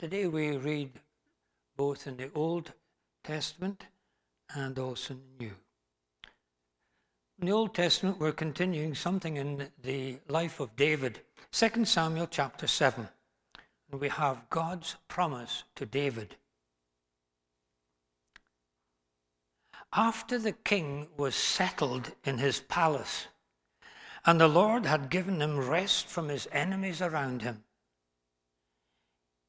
Today we read both in the Old Testament and also in the New. In the Old Testament, we're continuing something in the life of David. 2 Samuel chapter 7. And we have God's promise to David. After the king was settled in his palace, and the Lord had given him rest from his enemies around him,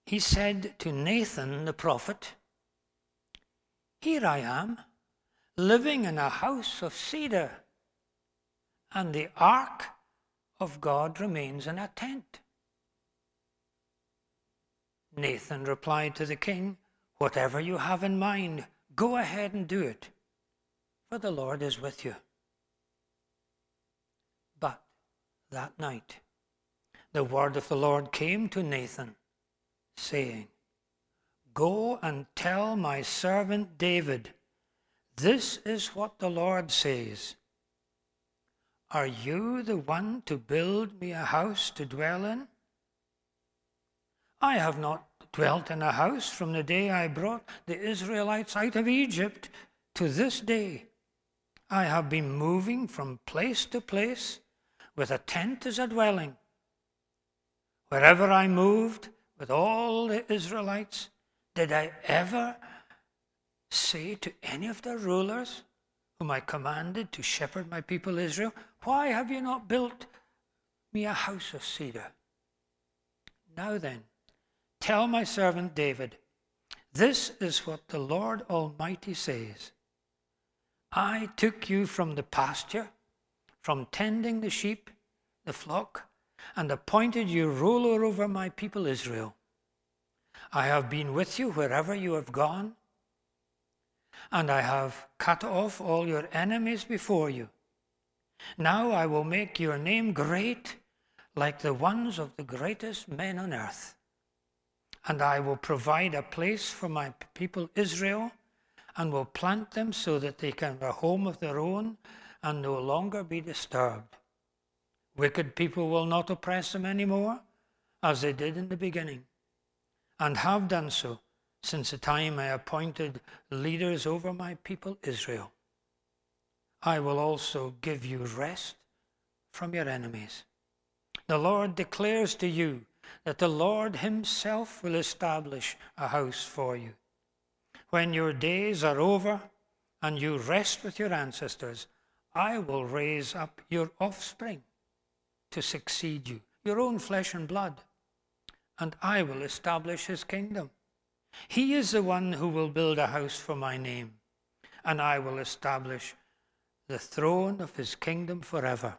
he said to Nathan the prophet, Here I am, living in a house of cedar, and the ark of God remains in a tent. Nathan replied to the king, Whatever you have in mind, go ahead and do it, for the Lord is with you. But that night, the word of the Lord came to Nathan, saying, Go and tell my servant David, this is what the Lord says. Are you the one to build me a house to dwell in? I have not dwelt in a house from the day I brought the Israelites out of Egypt to this day. I have been moving from place to place with a tent as a dwelling. Wherever I moved with all the Israelites, did I ever say to any of the rulers whom I commanded to shepherd my people Israel, Why have you not built me a house of cedar? Now then, Tell my servant David, this is what the Lord Almighty says I took you from the pasture, from tending the sheep, the flock, and appointed you ruler over my people Israel. I have been with you wherever you have gone, and I have cut off all your enemies before you. Now I will make your name great like the ones of the greatest men on earth and I will provide a place for my people Israel and will plant them so that they can have a home of their own and no longer be disturbed. Wicked people will not oppress them anymore as they did in the beginning and have done so since the time I appointed leaders over my people Israel. I will also give you rest from your enemies. The Lord declares to you that the Lord Himself will establish a house for you. When your days are over and you rest with your ancestors, I will raise up your offspring to succeed you, your own flesh and blood, and I will establish His kingdom. He is the one who will build a house for my name, and I will establish the throne of his kingdom forever.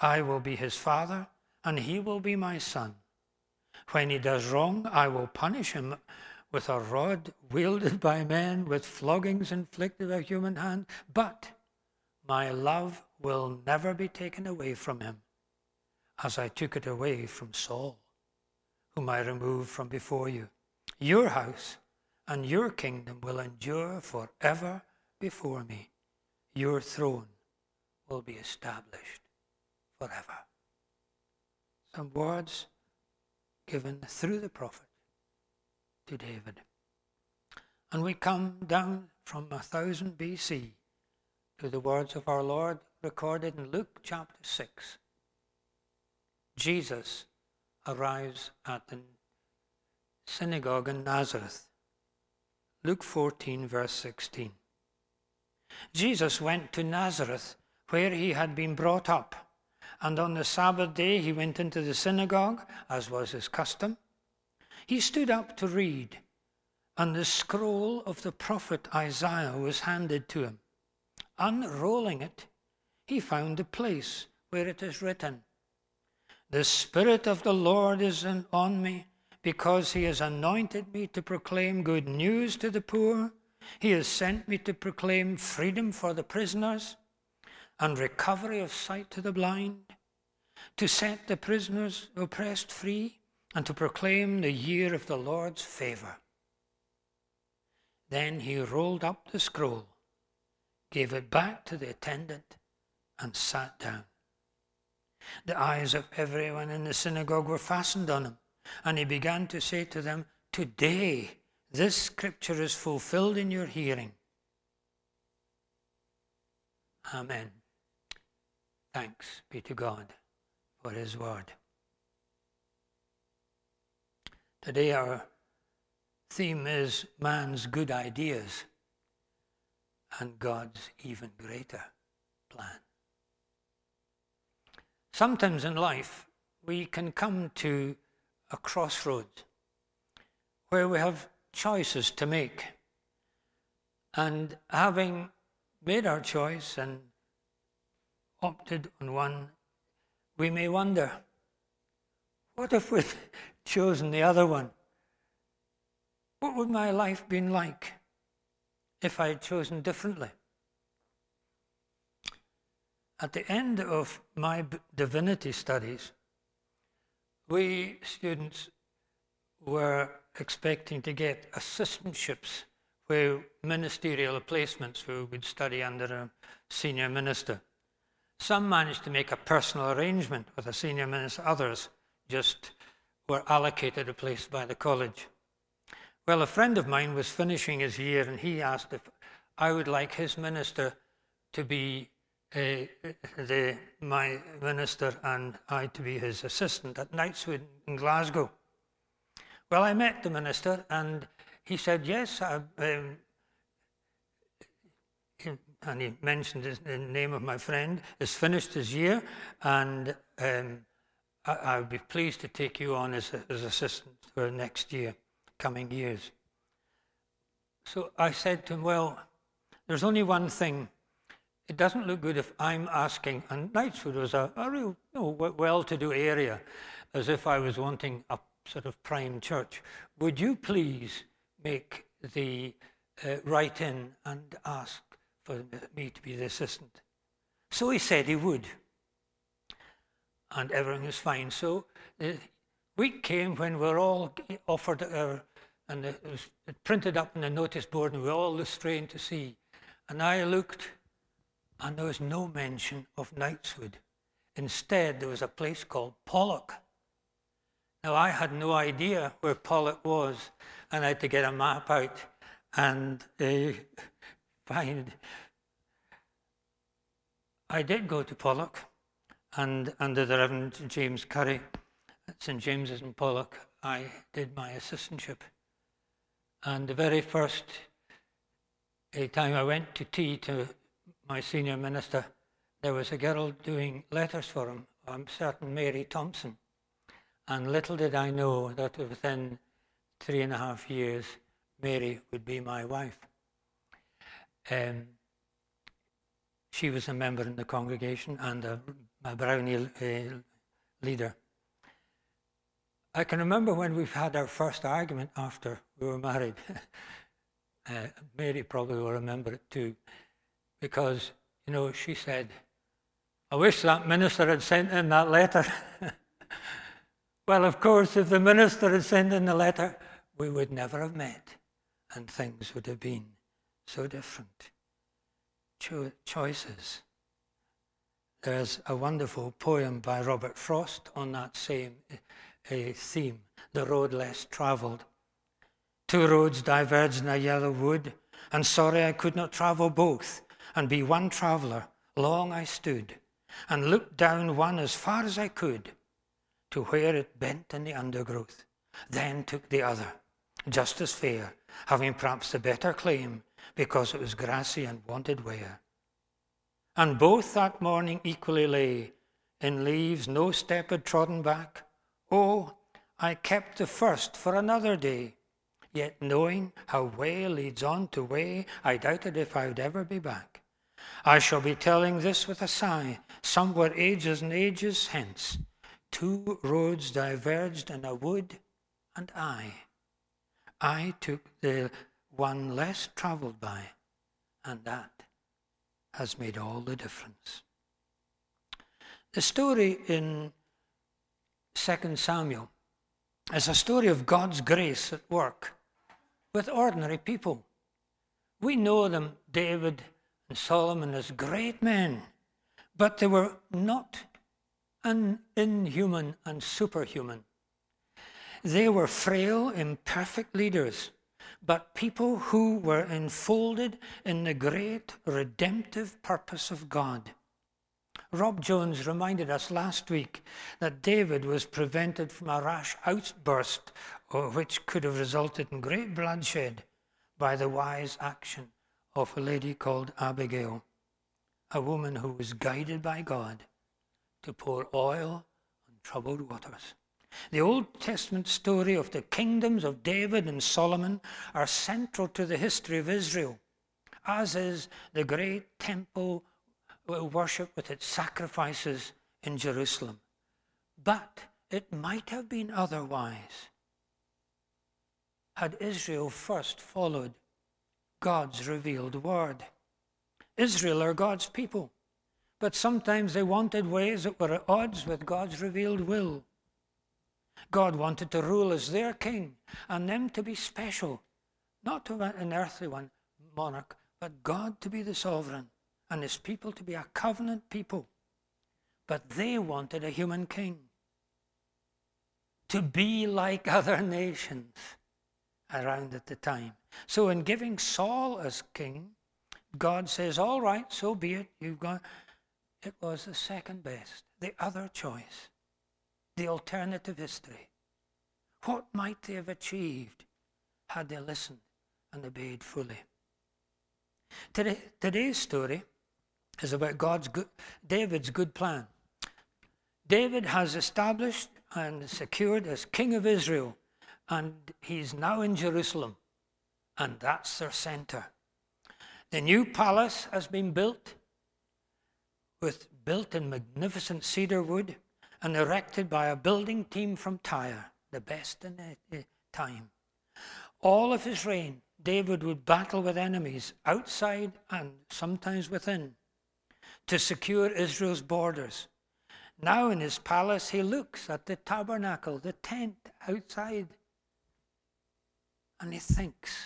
I will be his father, and he will be my son. When he does wrong, I will punish him with a rod wielded by men, with floggings inflicted by human hand. But my love will never be taken away from him, as I took it away from Saul, whom I removed from before you. Your house and your kingdom will endure forever before me. Your throne will be established forever. Some words given through the prophet to David. And we come down from 1000 BC to the words of our Lord recorded in Luke chapter 6. Jesus arrives at the synagogue in Nazareth. Luke 14, verse 16. Jesus went to Nazareth, where he had been brought up and on the Sabbath day he went into the synagogue, as was his custom. He stood up to read, and the scroll of the prophet Isaiah was handed to him. Unrolling it, he found the place where it is written, The Spirit of the Lord is on me, because he has anointed me to proclaim good news to the poor. He has sent me to proclaim freedom for the prisoners and recovery of sight to the blind, to set the prisoners oppressed free, and to proclaim the year of the Lord's favor. Then he rolled up the scroll, gave it back to the attendant, and sat down. The eyes of everyone in the synagogue were fastened on him, and he began to say to them, today this scripture is fulfilled in your hearing. Amen. Thanks be to God for his word. Today, our theme is man's good ideas and God's even greater plan. Sometimes in life, we can come to a crossroads where we have choices to make. And having made our choice and opted on one, we may wonder what if we'd chosen the other one? What would my life been like if I had chosen differently? At the end of my divinity studies, we students were expecting to get assistantships where ministerial placements where we'd study under a senior minister. Some managed to make a personal arrangement with a senior minister, others just were allocated a place by the college. Well, a friend of mine was finishing his year and he asked if I would like his minister to be the, my minister and I to be his assistant at Knightswood in Glasgow. Well, I met the minister and he said, Yes, I, um, and he mentioned his, the name of my friend, has finished his year, and um, I, I, would be pleased to take you on as, as assistant for next year, coming years. So I said to him, Well, there's only one thing. It doesn't look good if I'm asking, and Knightswood was a, a real you know, well to do area, as if I was wanting a sort of prime church. Would you please make the uh, write in and ask for me to be the assistant? So he said he would. And everything was fine. So the week came when we were all offered our, and it was printed up in the notice board, and we were all strained to see. And I looked, and there was no mention of Knightswood. Instead, there was a place called Pollok. Now, I had no idea where Pollok was, and I had to get a map out and uh, find. I did go to Pollok, and under the Reverend James Curry at St James's in Pollok, I did my assistantship. And the very first uh, time I went to tea to my senior minister, there was a girl doing letters for him, a certain Mary Thompson. And little did I know that within three and a half years, Mary would be my wife. Um, she was a member in the congregation and a, a Brownie uh, leader. I can remember when we've had our first argument after we were married. uh, Mary probably will remember it too, because, you know, she said, I wish that minister had sent in that letter. Well, of course, if the minister had sent in the letter, we would never have met, and things would have been so different. Cho- choices. There's a wonderful poem by Robert Frost on that same uh, theme, The Road Less Travelled. Two roads diverged in a yellow wood, and sorry I could not travel both, and be one traveller. Long I stood, and looked down one as far as I could to where it bent in the undergrowth, then took the other, just as fair, having perhaps the better claim, because it was grassy and wanted wear. And both that morning equally lay, in leaves no step had trodden back. Oh, I kept the first for another day, yet knowing how way leads on to way, I doubted if I would ever be back. I shall be telling this with a sigh, somewhere ages and ages hence, Two roads diverged in a wood, and I. I took the one less travelled by, and that has made all the difference. The story in 2 Samuel is a story of God's grace at work with ordinary people. We know them, David and Solomon, as great men, but they were not and inhuman and superhuman. They were frail, imperfect leaders, but people who were enfolded in the great redemptive purpose of God. Rob Jones reminded us last week that David was prevented from a rash outburst uh, which could have resulted in great bloodshed by the wise action of a lady called Abigail, a woman who was guided by God to pour oil on troubled waters. The Old Testament story of the kingdoms of David and Solomon are central to the history of Israel, as is the great temple worship with its sacrifices in Jerusalem. But it might have been otherwise had Israel first followed God's revealed word. Israel are God's people, but sometimes they wanted ways that were at odds with God's revealed will. God wanted to rule as their king and them to be special, not to an earthly one, monarch, but God to be the sovereign and his people to be a covenant people. But they wanted a human king to be like other nations around at the time. So, in giving Saul as king, God says, All right, so be it. You've got. It was the second best, the other choice, the alternative history. What might they have achieved had they listened and obeyed fully? Today, today's story is about God's good, David's good plan. David has established and secured as king of Israel, and he's now in Jerusalem, and that's their center. The new palace has been built with built in magnificent cedar wood and erected by a building team from Tyre, the best in the time. All of his reign, David would battle with enemies outside and sometimes within to secure Israel's borders. Now in his palace, he looks at the tabernacle, the tent outside, and he thinks,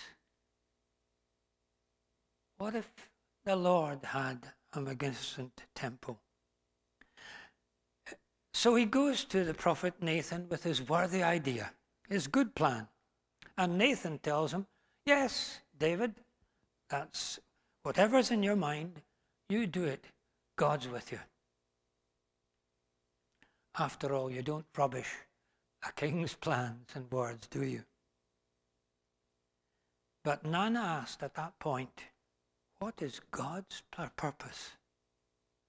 what if the Lord had a magnificent temple? So he goes to the prophet Nathan with his worthy idea, his good plan. And Nathan tells him, Yes, David, that's whatever's in your mind, you do it. God's with you. After all, you don't rubbish a king's plans and words, do you? But none asked at that point, what is God's purpose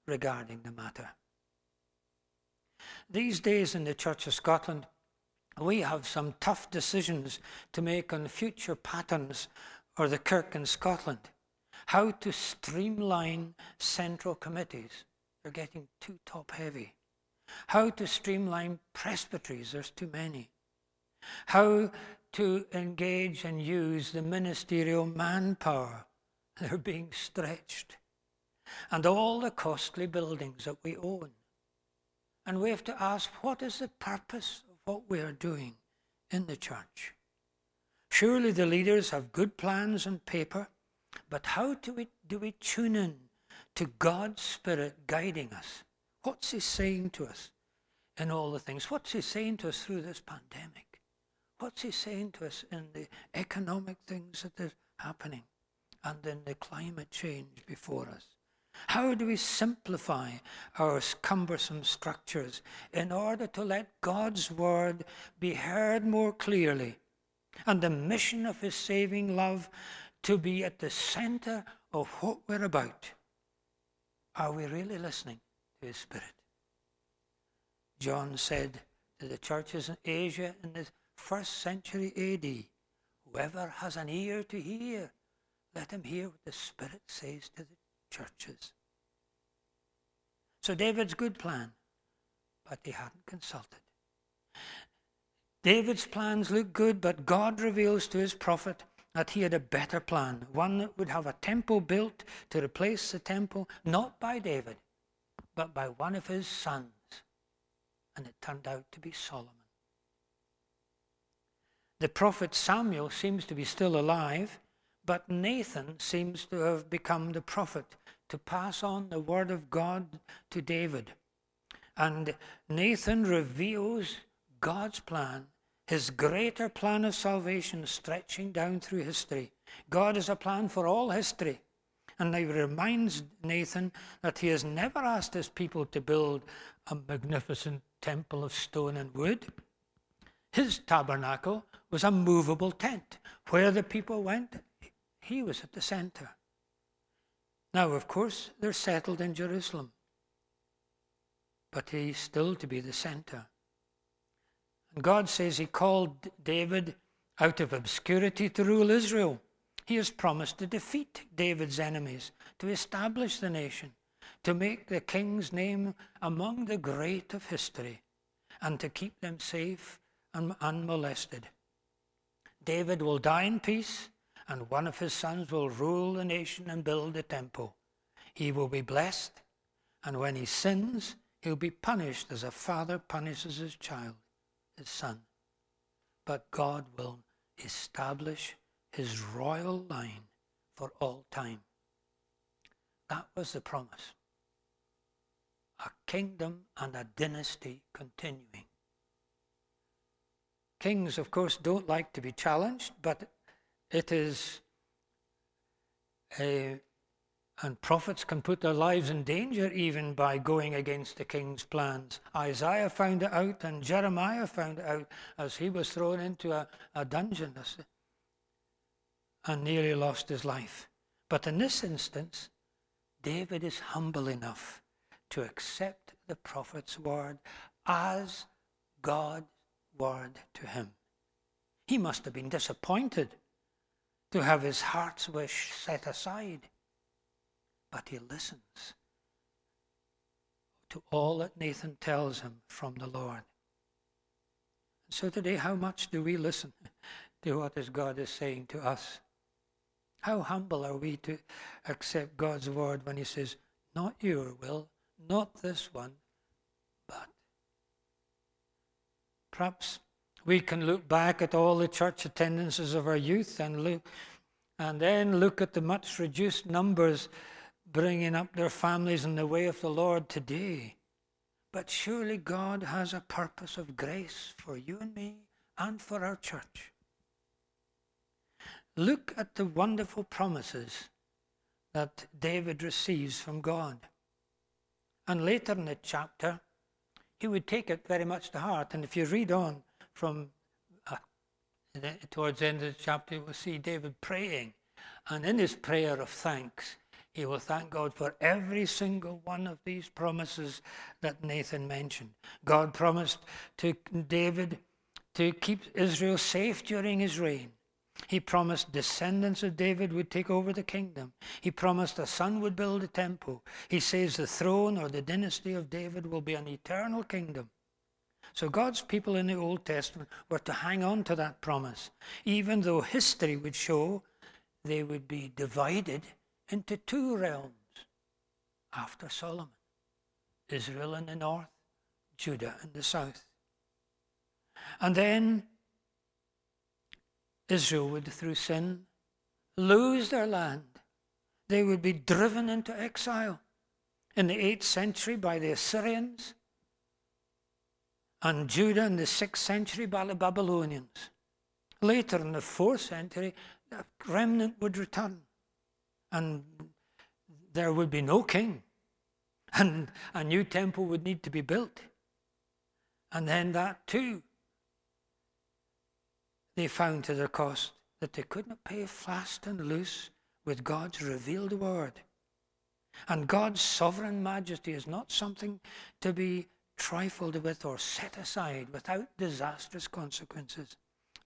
regarding the matter? These days in the Church of Scotland, we have some tough decisions to make on future patterns for the Kirk in Scotland how to streamline central committees. They're getting too top heavy. How to streamline presbyteries, there's too many. How to engage and use the ministerial manpower, they're being stretched. And all the costly buildings that we own. And we have to ask what is the purpose of what we are doing in the church? Surely the leaders have good plans on paper, but how do we, do we tune in to God's Spirit guiding us? What's He saying to us in all the things? What's He saying to us through this pandemic? What's He saying to us in the economic things that are happening and in the climate change before us? How do we simplify our cumbersome structures in order to let God's word be heard more clearly and the mission of His saving love to be at the center of what we're about. Are we really listening to His Spirit? John said to the churches in Asia in the first century AD, Whoever has an ear to hear, let him hear what the Spirit says to the churches. So David's good plan, but he hadn't consulted. David's plans look good, but God reveals to his prophet that he had a better plan, one that would have a temple built to replace the temple, not by David, but by one of his sons. And it turned out to be Solomon. The prophet Samuel seems to be still alive, but Nathan seems to have become the prophet to pass on the word of God to David. And Nathan reveals God's plan his greater plan of salvation stretching down through history. God has a plan for all history. And he reminds Nathan that he has never asked his people to build a magnificent temple of stone and wood. His tabernacle was a movable tent. Where the people went, he was at the center. Now, of course, they're settled in Jerusalem, but he's still to be the center. And God says he called David out of obscurity to rule Israel. He has promised to defeat David's enemies, to establish the nation, to make the king's name among the great of history, and to keep them safe unmolested. David will die in peace, and one of his sons will rule the nation and build the temple. He will be blessed, and when he sins, he'll be punished as a father punishes his child, his son. But God will establish his royal line for all time. That was the promise. A kingdom and a dynasty continuing. Kings, of course, don't like to be challenged, but it is a, and prophets can put their lives in danger even by going against the king's plans. Isaiah found it out, and Jeremiah found it out as he was thrown into a, a dungeon and nearly lost his life. But in this instance, David is humble enough to accept the prophet's word as God's word to him. He must have been disappointed to have his heart's wish set aside. But he listens to all that Nathan tells him from the Lord. So today, how much do we listen to what God is saying to us? How humble are we to accept God's word when He says, Not your will, not this one, but. Perhaps we can look back at all the church attendances of our youth and look, and then look at the much reduced numbers bringing up their families in the way of the Lord today. But surely God has a purpose of grace for you and me and for our church. Look at the wonderful promises that David receives from God. And later in the chapter, he would take it very much to heart. And if you read on from uh, towards the end of the chapter, you will see David praying. And in his prayer of thanks, he will thank God for every single one of these promises that Nathan mentioned. God promised to David to keep Israel safe during his reign. He promised descendants of David would take over the kingdom. He promised a son would build a temple. He says the throne or the dynasty of David will be an eternal kingdom. So God's people in the Old Testament were to hang on to that promise, even though history would show they would be divided into two realms after Solomon Israel in the north, Judah in the south. And then Israel would, through sin, lose their land. They would be driven into exile in the 8th century by the Assyrians, and Judah in the 6th century by the Babylonians. Later in the 4th century, the remnant would return, and there would be no king, and a new temple would need to be built. And then that too they found to their cost that they could not pay fast and loose with God's revealed word. And God's sovereign majesty is not something to be trifled with or set aside without disastrous consequences.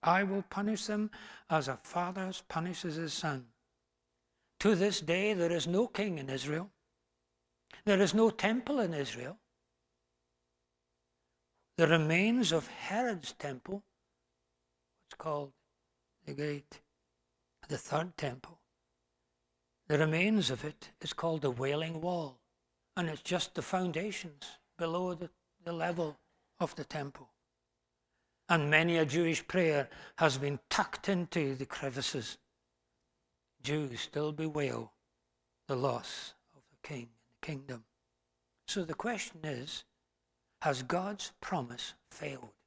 I will punish them as a father punishes his son. To this day, there is no king in Israel. There is no temple in Israel. The remains of Herod's temple called the great, the third temple. The remains of it is called the Wailing Wall, and it's just the foundations below the, the level of the temple. And many a Jewish prayer has been tucked into the crevices. Jews still bewail the loss of the king and the kingdom. So the question is has God's promise failed?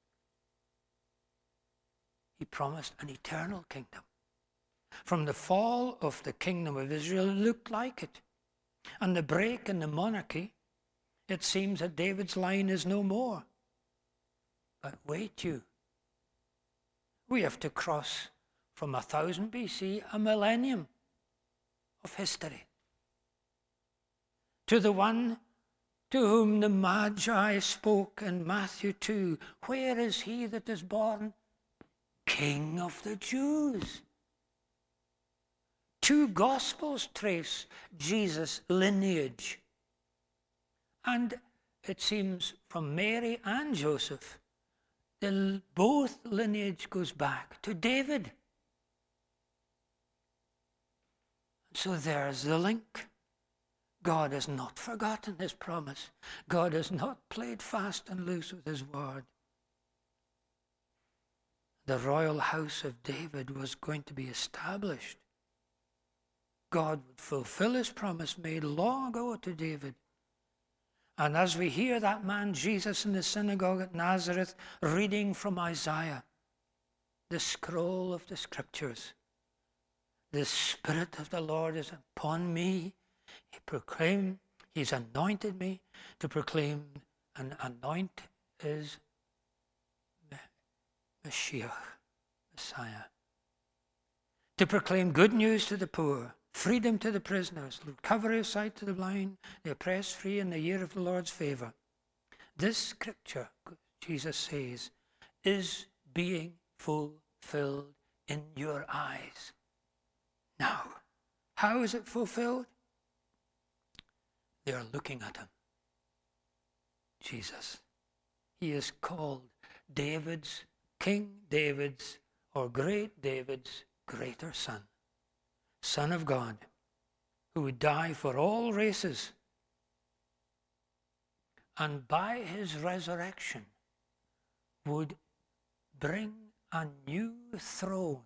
He promised an eternal kingdom. From the fall of the kingdom of Israel looked like it. And the break in the monarchy, it seems that David's line is no more. But wait you. We have to cross from 1000 BC, a millennium of history, to the one to whom the Magi spoke in Matthew 2 Where is he that is born? King of the Jews. Two Gospels trace Jesus' lineage. And it seems from Mary and Joseph, the, both lineage goes back to David. So there's the link. God has not forgotten his promise. God has not played fast and loose with his word. The royal house of David was going to be established. God would fulfill his promise made long ago to David. And as we hear that man Jesus in the synagogue at Nazareth reading from Isaiah, the scroll of the scriptures, the Spirit of the Lord is upon me. He proclaimed, He's anointed me to proclaim, and anoint is Mashiach, Messiah. To proclaim good news to the poor, freedom to the prisoners, recovery of sight to the blind, the oppressed free in the year of the Lord's favor. This scripture, Jesus says, is being fulfilled in your eyes. Now, how is it fulfilled? They are looking at him. Jesus. He is called David's, King David's, or great David's greater son. Son of God, who would die for all races. And by his resurrection would bring a new throne,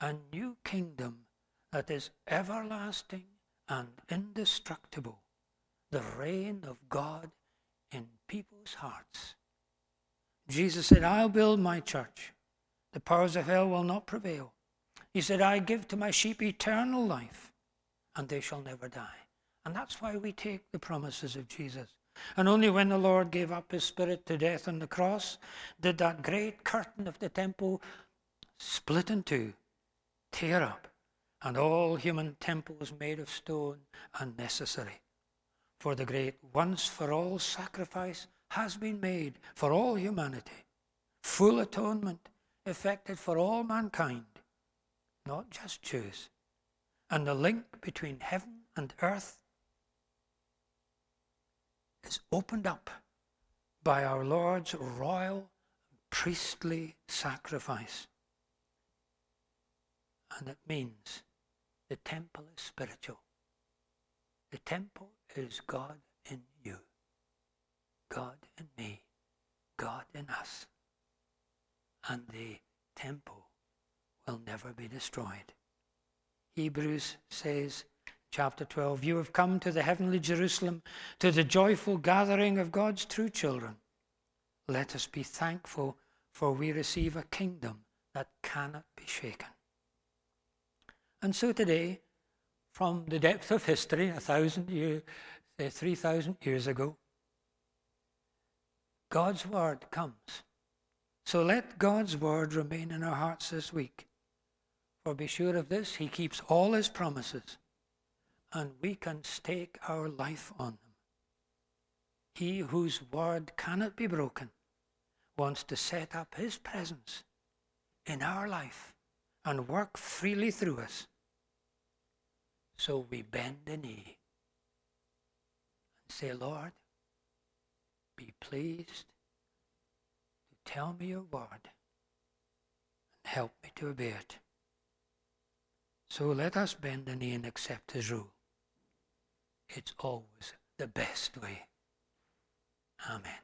a new kingdom that is everlasting and indestructible, the reign of God in people's hearts. Jesus said, I'll build my church. The powers of hell will not prevail. He said, I give to my sheep eternal life, and they shall never die. And that's why we take the promises of Jesus. And only when the Lord gave up his spirit to death on the cross did that great curtain of the temple split in two, tear up, and all human temples made of stone unnecessary. For the great once for all sacrifice has been made for all humanity, full atonement effected for all mankind not just Jews. And the link between heaven and earth is opened up by our Lord's royal priestly sacrifice. And it means the temple is spiritual. The temple is God God in me, God in us. And the temple will never be destroyed. Hebrews says, chapter 12, You have come to the heavenly Jerusalem, to the joyful gathering of God's true children. Let us be thankful, for we receive a kingdom that cannot be shaken. And so today, from the depth of history, a thousand years, uh, three thousand years ago, God's word comes. So let God's word remain in our hearts this week. For be sure of this, he keeps all his promises, and we can stake our life on them. He whose word cannot be broken wants to set up his presence in our life and work freely through us. So we bend the knee and say, Lord, be pleased to tell me your word and help me to obey it. So let us bend the knee and accept his rule. It's always the best way. Amen.